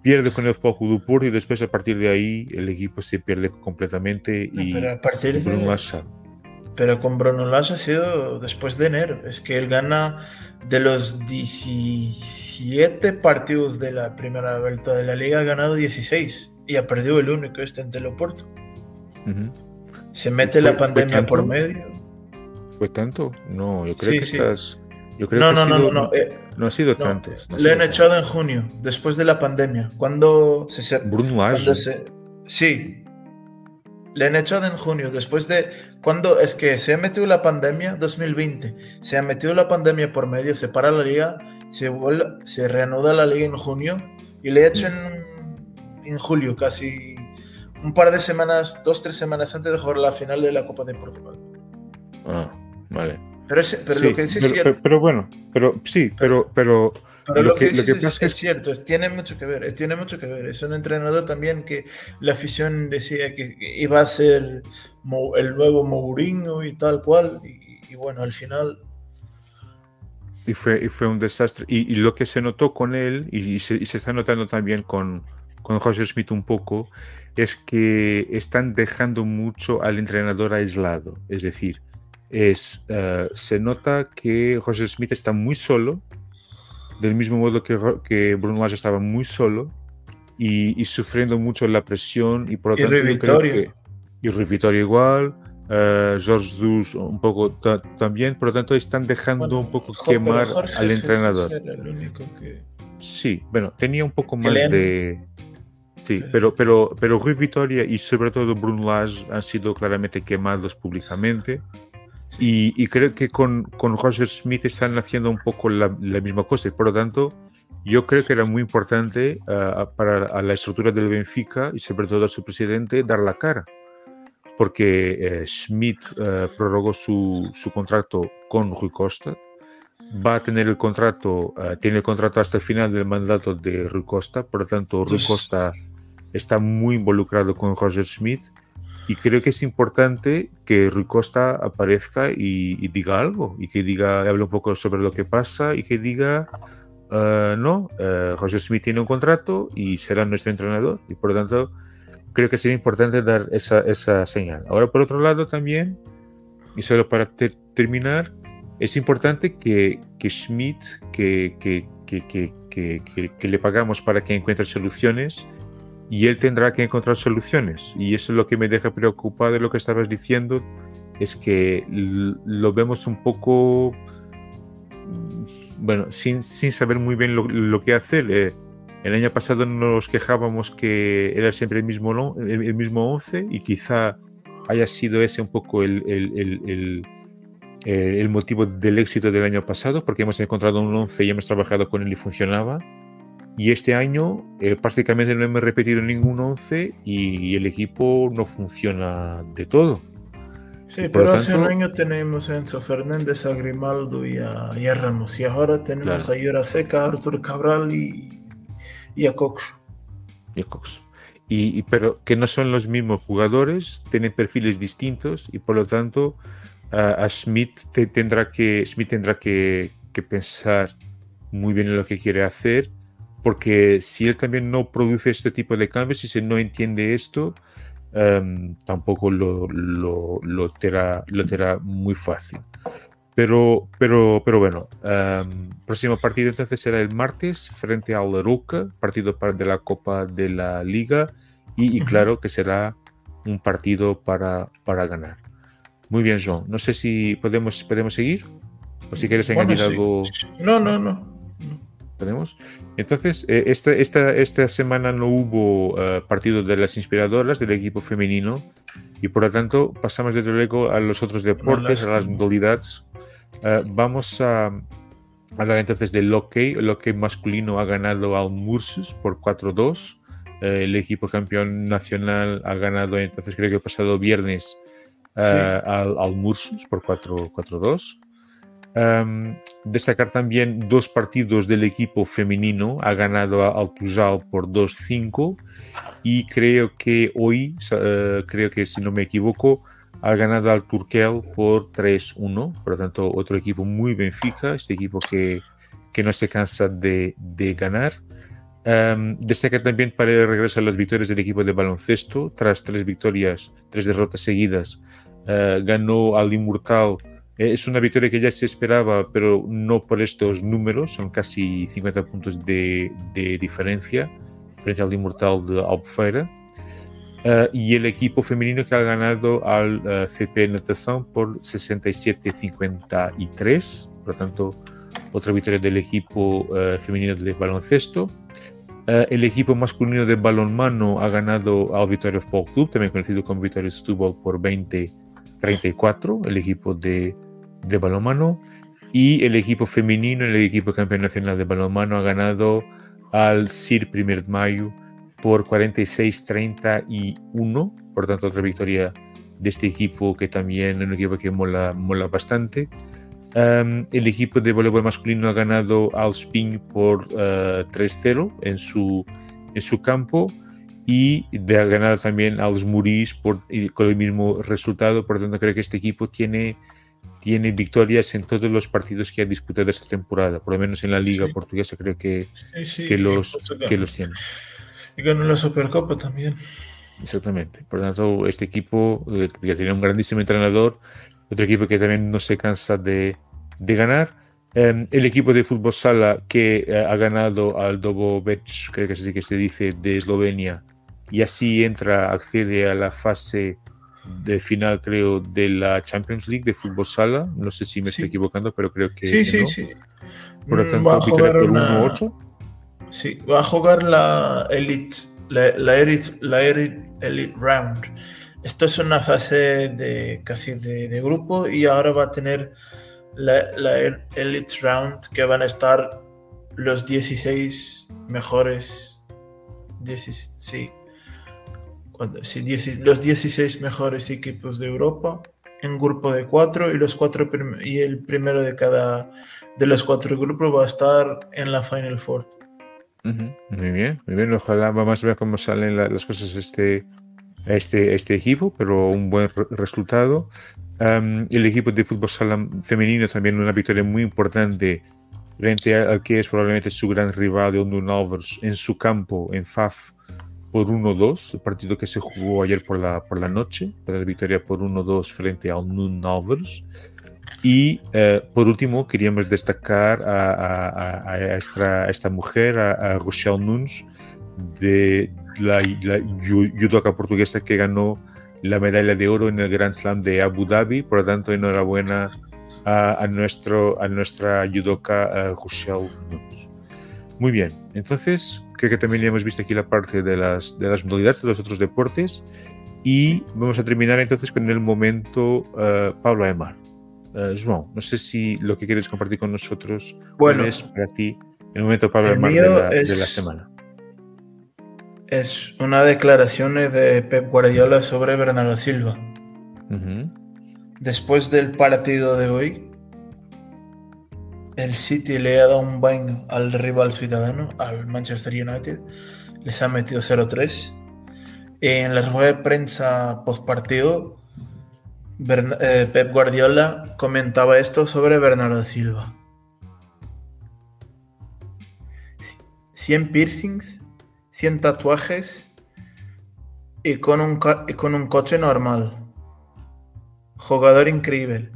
Pierde con el Dupur y después a partir de ahí el equipo se pierde completamente. Y, pero a partir de... Pero con Bruno Lage ha sido después de enero. Es que él gana de los 17 partidos de la primera vuelta de la liga, ha ganado 16 y ha perdido el único este en Teloporto. Se mete la pandemia por medio. ¿Fue tanto? No, yo creo que estás. Yo creo no, no, no, no, no, eh, no, ha sido tanto. le han echado en junio, después de la pandemia. Cuando se. Bruno Sí. Le han echado en junio, después de. Cuando es que se ha metido la pandemia, 2020. Se ha metido la pandemia por medio, se para la liga, se, vuelve, se reanuda la liga en junio y le echan en julio, casi un par de semanas, dos, tres semanas antes de jugar la final de la Copa de Portugal. Ah, vale. Pero, lo que dice pero, pero, bueno, pero sí, pero, pero, lo, que, lo que pasa es, cierto, tiene mucho que ver, tiene mucho que ver. Es un entrenador también que la afición decía que iba a ser el nuevo Mourinho y tal cual, y, bueno, al final y fue, y fue un desastre. Y, lo que se notó con él, y, se, está notando también con, con Roger Smith un poco, es que están dejando mucho al entrenador aislado. Es decir, es, eh, se nota que Roger Smith está muy solo, del mismo modo que, que Bruno Lage estaba muy solo y, sufriendo mucho la presión y por lo tanto y y igual uh, George Dus un poco también, por lo tanto están dejando un poco quemar al entrenador. Sí, bueno, tenía un poco más de... Sí, pero, pero, pero Rui Vitoria y sobre todo Bruno Lage han sido claramente quemados públicamente. Y, y, creo que con, con Roger Smith están haciendo un poco la, la, misma cosa. Y por lo tanto, yo creo que era muy importante uh, para a la estructura del Benfica y sobre todo a su presidente dar la cara porque eh, Schmidt eh, prorrogó su, su, contrato con Rui Costa. Va a tener el contrato, eh, tiene el contrato hasta el final del mandato de Rui Costa, por lo tanto, Rui Costa está muy involucrado con Roger Schmidt y creo que es importante que Rui Costa aparezca y, diga algo y que diga, hable un poco sobre lo que pasa y que diga, no, Roger Schmidt tiene un contrato y será nuestro entrenador y por lo tanto creo que sería importante dar esa, esa señal. Ahora, por otro lado, también, y solo para terminar, es importante que, que Schmidt, que, que, que, le pagamos para que encuentre soluciones, y él tendrá que encontrar soluciones. Y eso es lo que me deja preocupado de lo que estabas diciendo, es que lo vemos un poco, bueno, sin, sin saber muy bien lo, lo que hacer. Eh, el año pasado nos quejábamos que era siempre el mismo, el mismo 11 y quizá haya sido ese un poco el, el, el, motivo del éxito del año pasado, porque hemos encontrado un 11 y hemos trabajado con él y funcionaba. Y este año eh, prácticamente no hemos repetido ningún 11 y, el equipo no funciona de todo. Sí, pero hace un año tenemos a Enzo Fernández, a Grimaldo y a, Ramos. Y ahora tenemos a Yura Seca, a Artur Cabral y y a Cox. Y a Cox. Y, pero que no son los mismos jugadores, tienen perfiles distintos y por lo tanto a Smith tendrá que Smith tendrá que, que, pensar muy bien en lo que quiere hacer porque si él también no produce este tipo de cambios y si no entiende esto em, tampoco lo, lo, lo, será, lo será muy fácil pero, pero, pero bueno, um, próximo partido entonces será el martes frente a Roca, partido de la Copa de la Liga y, claro que será un partido para, para ganar. Muy bien, Joan. No sé si podemos, podemos seguir o si quieres añadir algo. No, no, no. ¿Podemos? Entonces, eh, esta, esta, esta semana no hubo uh, partido de las inspiradoras del equipo femenino y por lo tanto pasamos desde luego a los otros deportes, a las modalidades eh, vamos a hablar entonces del hockey. El hockey masculino ha ganado al Mursus por 4-2. Eh, el equipo campeón nacional ha ganado entonces creo que el pasado viernes eh, al, al, Mursus por 4-2. Em, destacar también dos partidos del equipo femenino. Ha ganado al Tujal por 2-5 y creo que hoy, creo que si no me equivoco, ha ganado al Turkel por 3-1, por lo tanto otro equipo muy Benfica, este equipo que, que no se cansa de, de ganar. Um, destaca también para el regreso a las victorias del equipo de baloncesto, tras tres victorias, tres derrotas seguidas, uh, ganó al Inmortal. Eh, es una victoria que ya se esperaba, pero no por estos números, son casi 50 puntos de, de diferencia frente al Inmortal de Albufeira. Uh, y el equipo femenino que ha ganado al uh, eh, CP Natación por 67-53, por lo tanto, otra victoria del equipo uh, femenino de baloncesto. el equipo masculino de balonmano ha ganado al Victoria Sport Club, también conocido como Victoria Stubble, por 20-34, el equipo de, balonmano. Y el equipo femenino, el equipo campeón nacional de balonmano, ha ganado al CIR 1 de mayo por 46-31, por tanto otra victoria de este equipo que también es un equipo que mola, mola bastante. Um, el equipo de voleibol masculino ha ganado al Spin por uh, 3-0 en su, en su campo y de, ha ganado también a los Muris por, con el mismo resultado. Por tanto, creo que este equipo tiene tiene victorias en todos los partidos que ha disputado esta temporada, por lo menos en la Liga Portuguesa creo que, que, los, que los tiene. Y ganó la Supercopa también. Exactamente. Por lo tanto, este equipo eh, que tiene un grandísimo entrenador, otro equipo que también no se cansa de, de ganar. Em, el equipo de fútbol sala que eh, ha ganado al Dobo Bech, creo que así que se dice, de Eslovenia, y así entra, accede a la fase de final, creo, de la Champions League de fútbol sala. No sé si me estoy equivocando, pero creo que. Sí, sí, sí. Por lo tanto, va a jugar por 1-8. Sí, va a jugar la Elite, la, la, Elite, la Elite, Round. Esto es una fase de casi de, de grupo y ahora va a tener la, la, Elite Round que van a estar los 16 mejores. 16, sí, los 16 mejores equipos de Europa en grupo de cuatro y los cuatro y el primero de cada de los cuatro grupos va a estar en la Final Four. Muy bien, muy bien. Ojalá vamos a ver cómo salen las cosas este, este, este equipo, pero un buen resultado. el equipo de fútbol sala femenino también una victoria muy importante frente al que es probablemente su gran rival de Ondun en su campo, en FAF, por 1-2, el partido que se jugó ayer por la, por la noche, para la victoria por 1-2 frente a Nun Novers. Y eh, por último, queríamos destacar a, a, esta, esta, mujer, a, Rochelle Nunes, de la, la portuguesa que ganó la medalla de oro en el Grand Slam de Abu Dhabi. Por lo tanto, enhorabuena a, nuestro, a nuestra judoka eh, Rochelle Nunes. Muy bien, entonces Creo que también ya hemos visto aquí la parte de las, de las modalidades de los otros deportes. Y vamos a terminar entonces con el momento uh, Pablo Aymar. Uh, João, no sé si lo que quieres compartir con nosotros bueno, es para ti el momento Pablo Aymar de la, de la semana. Es una declaración de Pep Guardiola sobre Bernardo Silva. Uh -huh. Después del partido de hoy, el City le ha dado un baño al rival ciudadano, al Manchester United. Les ha metido 0-3. En la rueda de prensa post partido, eh, Pep Guardiola comentaba esto sobre Bernardo Silva. 100 piercings, 100 tatuajes y y con un coche normal. Jugador increíble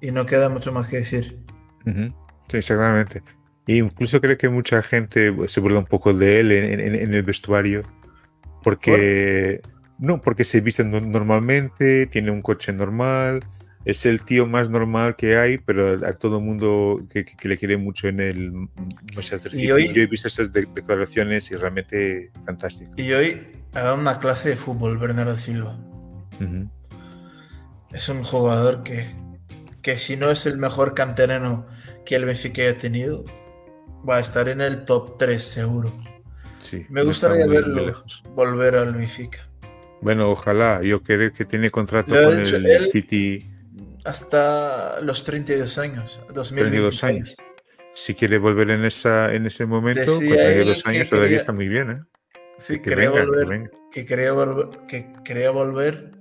y no queda mucho más que decir. Sí, exactamente. E incluso creo que mucha gente se burla un poco de él en, el vestuario, porque no, porque se viste normalmente, tiene un coche normal, es el tío más normal que hay, pero a todo mundo que, le quiere mucho en el Manchester City. Hoy, Yo he visto esas declaraciones y realmente fantástico. Y hoy ha dado una clase de fútbol Bernardo Silva. Es un jugador que que si no es el mejor canterano que el Benfica haya tenido, va a estar en el top 3 seguro. Sí, Me gustaría verlo volver al Benfica. Bueno, ojalá. Yo creo que tiene contrato con el City. Hasta los 32 años, 2022 años. Si quiere volver en, esa, en ese momento, con 32 años todavía está muy bien. ¿eh? Sí, que, quería volver, que, quería volver, que quería volver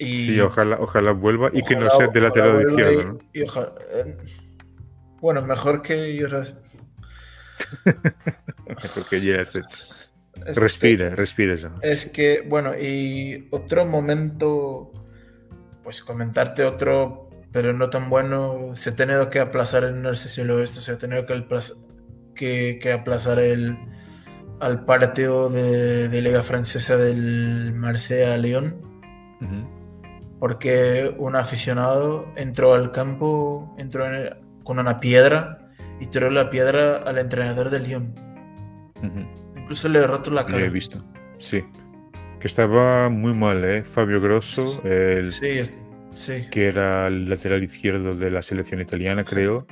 sí, ojalá, ojalá vuelva y que no sea de lateral izquierdo. Eh, bueno, mejor que yo. mejor que ya Respira, respira eso. Es que, bueno, y otro momento, pues comentarte otro, pero no tan bueno, se ha tenido que aplazar en el sé esto, se ha tenido que, que, que aplazar el, al partido de, de Liga Francesa del Marsella-Lyon porque un aficionado entró al campo, entró con una piedra y tiró la piedra al entrenador del Lyon. Incluso le roto la cara. Lo he visto, sí. Que estaba muy mal, ¿eh? Fabio Grosso, el, sí, sí. que era el lateral izquierdo de la selección italiana, creo.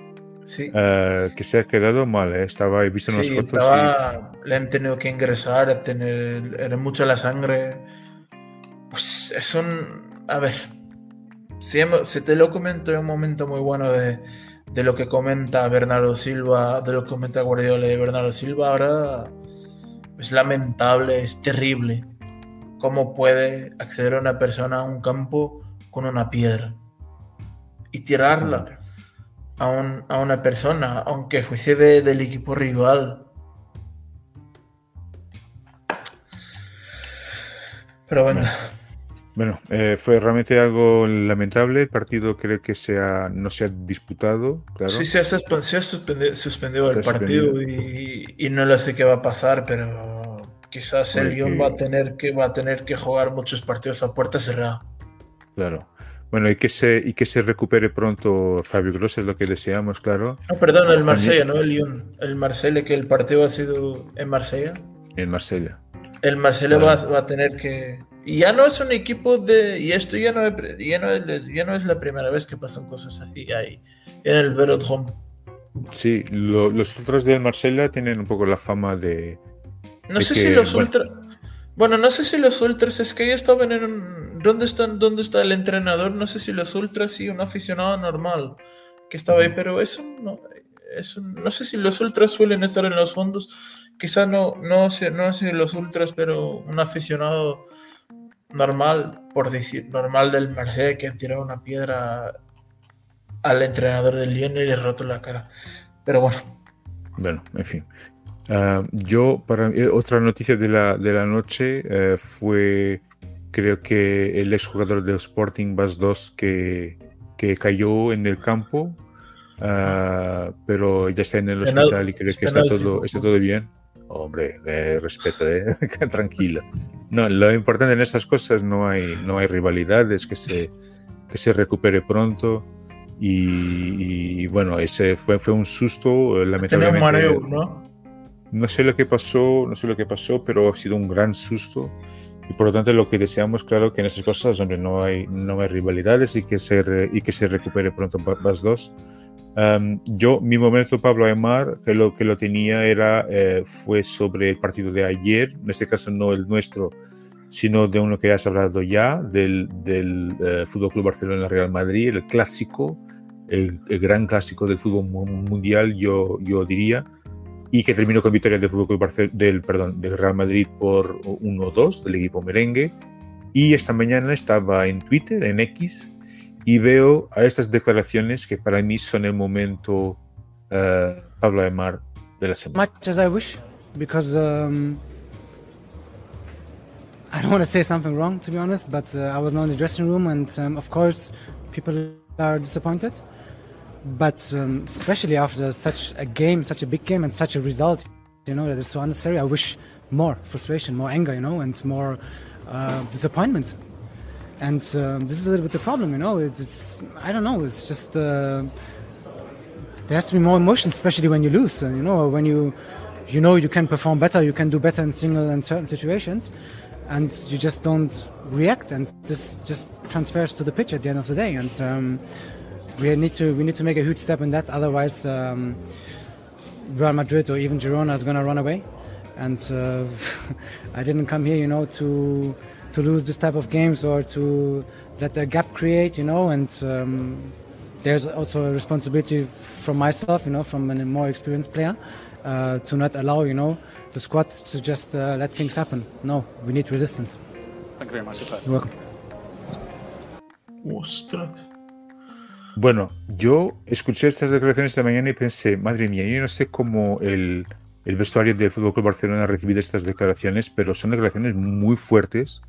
Sí. Uh, que se ha quedado mal, ¿eh? Estaba, he visto unas sí, fotos. Estaba, Le han tenido que ingresar, tener, era mucha la sangre. Pues es un a ver, se te lo comento en un momento muy bueno de, lo que comenta Bernardo Silva, de lo que comenta Guardiola de Bernardo Silva, ahora es lamentable, es terrible. cómo puede acceder una persona a un campo con una piedra y tirarla a, una persona, aunque fuese del equipo rival. Pero bueno. Bueno, eh, fue realmente algo lamentable. El partido creo que no se ha disputado. Claro. Sí, se ha, suspendido, el partido y, no lo sé qué va a pasar, pero quizás el Lyon va a tener que va a tener que jugar muchos partidos a puerta cerrada. Claro. Bueno, y que se, y que se recupere pronto Fabio Gross es lo que deseamos, claro. No, perdón, el Marsella, no el Lyon. El Marsella, que el partido ha sido en Marsella. En Marsella. El Marsella va, a tener que. Y ya no es un equipo de. Y esto ya no, es, ya no, es, ya no es la primera vez que pasan cosas así ahí, en el Velodrome. Sí, los ultras del Marsella tienen un poco la fama de. No sé si los ultras. Bueno, no sé si los ultras, es que ya estaban en un... ¿Dónde, están, ¿Dónde está el entrenador? No sé si los ultras y un aficionado normal que estaba ahí, pero eso no, eso, no sé si los ultras suelen estar en los fondos. Quizá no, no, sé, no sé los ultras, pero un aficionado normal, por decir, normal del Marsella que tirado una piedra al entrenador del Lyon y le roto la cara. Pero bueno. Bueno, en fin. Ah, yo, para mí, otra noticia de la, de la noche eh, fue, creo que el exjugador del Sporting Bas 2 que, que cayó en el campo, uh, pero ya está en el hospital y creo que está todo, está todo bien. Hombre, respeto, ¿eh? tranquilo. No, lo importante en estas cosas no hay, no hay rivalidades, que se, que se recupere pronto. Y, bueno, ese fue, fue un susto, eh, lamentablemente. Mareo, ¿no? ¿no? sé lo que pasó, no sé lo que pasó, pero ha sido un gran susto. Y por lo tanto, lo que deseamos, claro, que en esas cosas, hombre, no hay, no hay rivalidades y que se, y que se recupere pronto Paz 2 yo, mi momento, Pablo Aymar, que lo que lo tenía era, eh, fue sobre el partido de ayer, en este caso no el nuestro, sino de uno que ya has hablado ya, del, del eh, Fútbol Club Barcelona-Real Madrid, el clásico, el, gran clásico del fútbol mundial, yo, yo diría, y que terminó con victoria del, Fútbol Club del, perdón, del Real Madrid por 1-2 del equipo merengue. Y esta mañana estaba en Twitter, en X, y veo a estas declaraciones que para mí son el momento uh, Pablo Aymar de la semana. Much as I wish, because um, I don't want to say something wrong, to be honest, but uh, I was now in the dressing room, and um, of course, people are disappointed. but um, especially after such a game, such a big game, and such a result, you know, that is so unnecessary. I wish more frustration, more anger, you know, and more uh, disappointment. And um, this is a little bit the problem, you know. It's I don't know. It's just uh, there has to be more emotion, especially when you lose. you know, when you you know you can perform better, you can do better in single and certain situations, and you just don't react, and this just transfers to the pitch at the end of the day. And um, we need to we need to make a huge step in that. Otherwise, um, Real Madrid or even Girona is going to run away. And uh, I didn't come here, you know, to to lose this type of games or to let the gap create, you know. And um, there's also a responsibility from myself, you know, from a more experienced player, uh, to not allow, you know, the squad to just uh, let things happen. No, we need resistance. Thank you very much. You're welcome. Ostras. Bueno, yo escuché estas declaraciones esta mañana y pensé, madre mía, yo no sé cómo el, el vestuario del Fútbol Club Barcelona ha recibido estas declaraciones, pero son declaraciones muy fuertes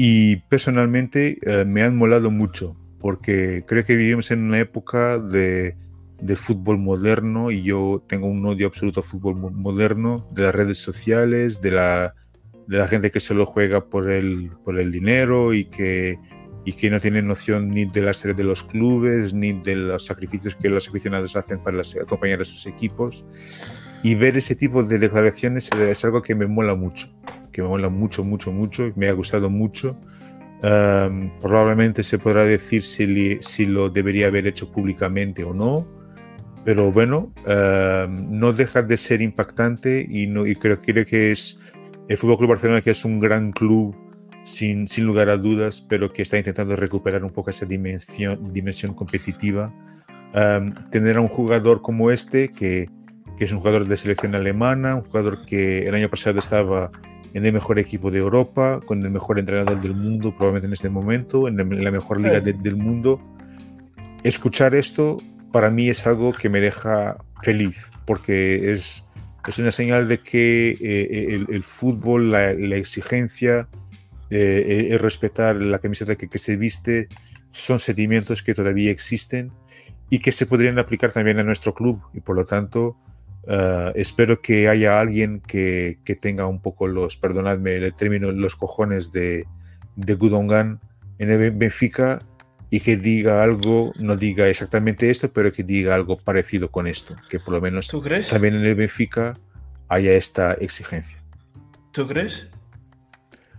y personalmente eh, me han molado mucho, porque creo que vivimos en una época de, de, fútbol moderno y yo tengo un odio absoluto al fútbol moderno, de las redes sociales, de la, de la gente que solo juega por el, por el dinero y que y que no tienen noción ni de las de los clubes, ni de los sacrificios que los aficionados hacen para acompañar a sus equipos. Y ver ese tipo de declaraciones es algo que me mola mucho, que me mola mucho, mucho, mucho, me ha gustado mucho. probablemente se podrá decir si, si, lo debería haber hecho públicamente o no, pero bueno, no deja de ser impactante y, no, y creo, creo que es el Fútbol Club Barcelona, que es un gran club sin, lugar a dudas, pero que está intentando recuperar un poco esa dimensión, dimensión competitiva. tener a un jugador como este, que, que, es un jugador de selección alemana, un jugador que el año pasado estaba en el mejor equipo de Europa, con el mejor entrenador del mundo, probablemente en este momento, en la mejor liga del mundo. Escuchar esto para mí es algo que me deja feliz, porque es, es una señal de que eh, el, fútbol, la, exigencia, eh, el respetar la camiseta que, que se viste, son sentimientos que todavía existen y que se podrían aplicar también a nuestro club. Y por lo tanto, uh, espero que haya alguien que, que, tenga un poco los, perdonadme el término, los cojones de, de Gudongan en el Benfica y que diga algo, no diga exactamente esto, pero que diga algo parecido con esto, que por lo menos ¿Tú crees? también en el Benfica haya esta exigencia. ¿Tú crees?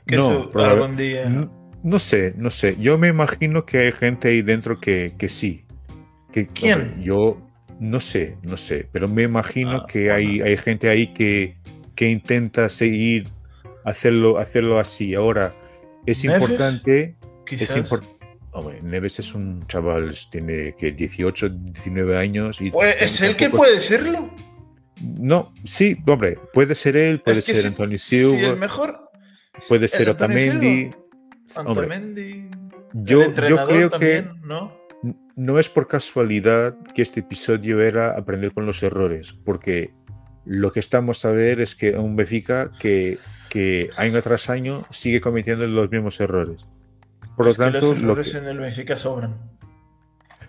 Que no, eso algún día... no, no, sé, no sé. Yo me imagino que hay gente ahí dentro que, que sí. Que, ¿Quién? Hombre, yo no sé, no sé, pero me imagino Ah, que hay, hay gente ahí que, que intenta seguir hacerlo, hacerlo así. Ahora, es ¿Neves? importante, Quizás. es importante. Hombre, Neves es un chaval, tiene que 18, 19 años y Pues, ¿Es él que puede serlo? No, sí, hombre, puede ser él, puede Es que ser si- Antonio si Silva, el mejor. puede ser Otamendi. Silva, Hombre, yo, yo creo también, que ¿no? No es por casualidad que este episodio era aprender con los errores, porque lo que estamos a ver es que un Benfica que, que año tras año sigue cometiendo los mismos errores. Por lo Es que tanto, los lo errores que- en el Benfica sobran.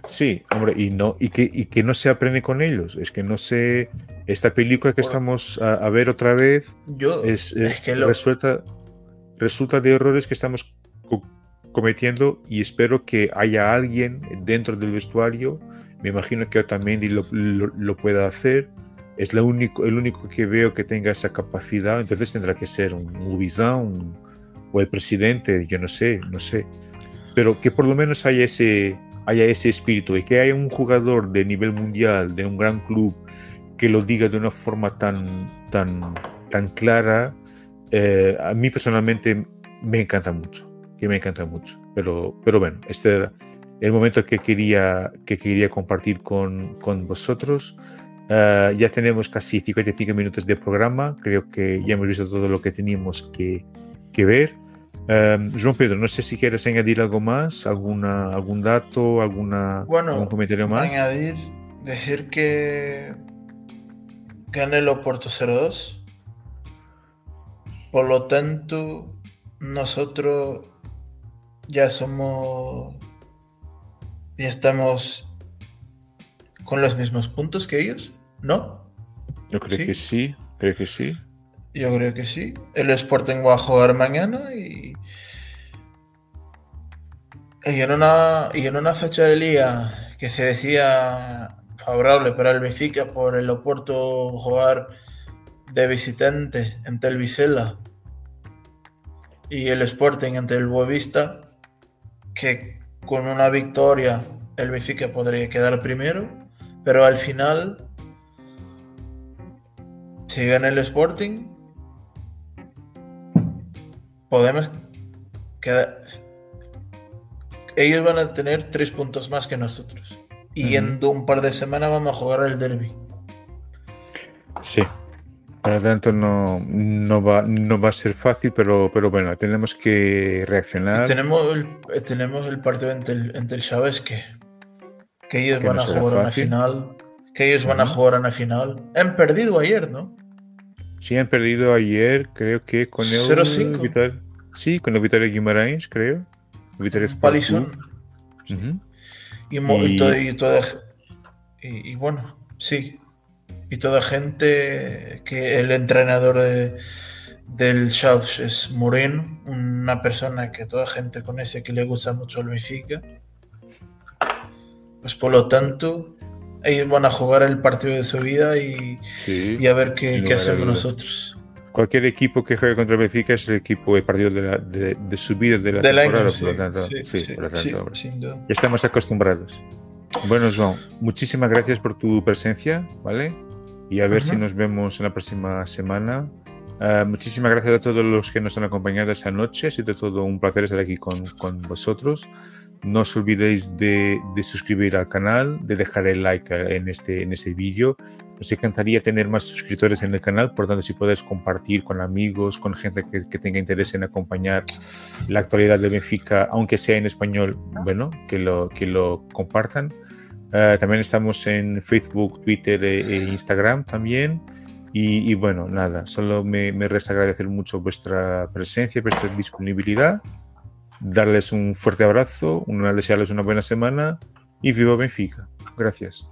sí, hombre, y no y que, y que no se aprende con ellos. Es que no se esta película que Por- estamos a, a ver otra vez Yo, es, es eh, que lo- resulta, resulta de errores que estamos cometiendo y espero que haya alguien dentro del vestuario, me imagino que Otamendi lo, lo, lo pueda hacer, es lo único, el único que veo que tenga esa capacidad, entonces tendrá que ser un Ubizán o el presidente, yo no sé, no sé, pero que por lo menos haya ese, haya ese espíritu y que haya un jugador de nivel mundial, de un gran club, que lo diga de una forma tan, tan, tan clara, eh, a mí personalmente me encanta mucho, que me encanta mucho. Pero, pero bueno, este era el momento que quería, que quería compartir con, con vosotros. Eh, ya tenemos casi 55 minutos de programa, creo que ya hemos visto todo lo que teníamos que, que ver. Eh, João Pedro, no sé si quieres añadir algo más, alguna, algún dato, alguna, Bueno, algún comentario más. añadir, decir que gane el Oporto 0-2. Por lo tanto, nosotros ya somos. Ya estamos con los mismos puntos que ellos, ¿no? Yo creo ¿Sí? que sí, creo que sí. Yo creo que sí. El Sporting va a jugar mañana y. Y en una, y en una fecha de liga que se decía favorable para el Benfica por el Oporto jugar de visitante ante el Vizela y el Sporting ante el Boavista, que con una victoria el Benfica podría quedar primero, pero al final, si gana el Sporting, podemos quedar. Ellos van a tener tres puntos más que nosotros. Y en un par de semanas vamos a jugar el derby. Sí. Por lo tanto, no, no, va, no va a ser fácil, pero, pero bueno, tenemos que reaccionar. Tenemos el, eh, tenemos el partido entre el, entre el Chávez que, que ellos Que van no a jugar una fácil. final. Que ellos van a jugar una final. Han perdido ayer, ¿no? Sí, han perdido ayer, creo que con el 0-5. Vitória- Sí, con el Vitória Guimarães, creo. Sport Palizón. Y, y, y bueno, sí. Y toda gente que el entrenador de, del Chaves es Moreno, una persona que toda gente conoce que le gusta mucho el Benfica. Pues por lo tanto, ellos van a jugar el partido de su vida y, Sí. y a ver qué, qué hacemos nosotros. Cualquier equipo que juegue contra el Benfica es el equipo de partido de, la, de, de su vida de la Del temporada, año, por lo sí, tanto. sí, sí, sí, por lo sí, tanto, hombre. sin duda. Ya estamos acostumbrados. Bueno, João, muchísimas gracias por tu presencia, ¿vale? Y a ver si nos vemos en la próxima semana. Uh, muchísimas gracias a todos los que nos han acompañado esta noche. Ha sido todo un placer estar aquí con, con vosotros. No os olvidéis de, de, suscribir al canal, de dejar el like en este, en este vídeo. Nos encantaría tener más suscriptores en el canal, por tanto, si podéis compartir con amigos, con gente que, que tenga interés en acompañar la actualidad de Benfica, aunque sea en español, bueno, que lo, que lo compartan. Uh, también estamos en Facebook, Twitter e, e Instagram también. Y, y, bueno, nada, solo me, me, resta agradecer mucho vuestra presencia, vuestra disponibilidad, darles un fuerte abrazo, una, desearles una buena semana y viva Benfica. Gracias.